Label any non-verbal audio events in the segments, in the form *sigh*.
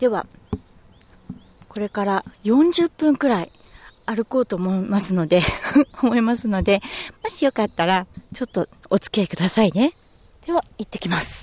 では、これから40分くらい歩こうと思いますので *laughs* 思いますので、もしよかったら、ちょっとお付き合いくださいね。では、行ってきます。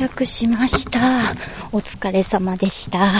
着しました。お疲れ様でした。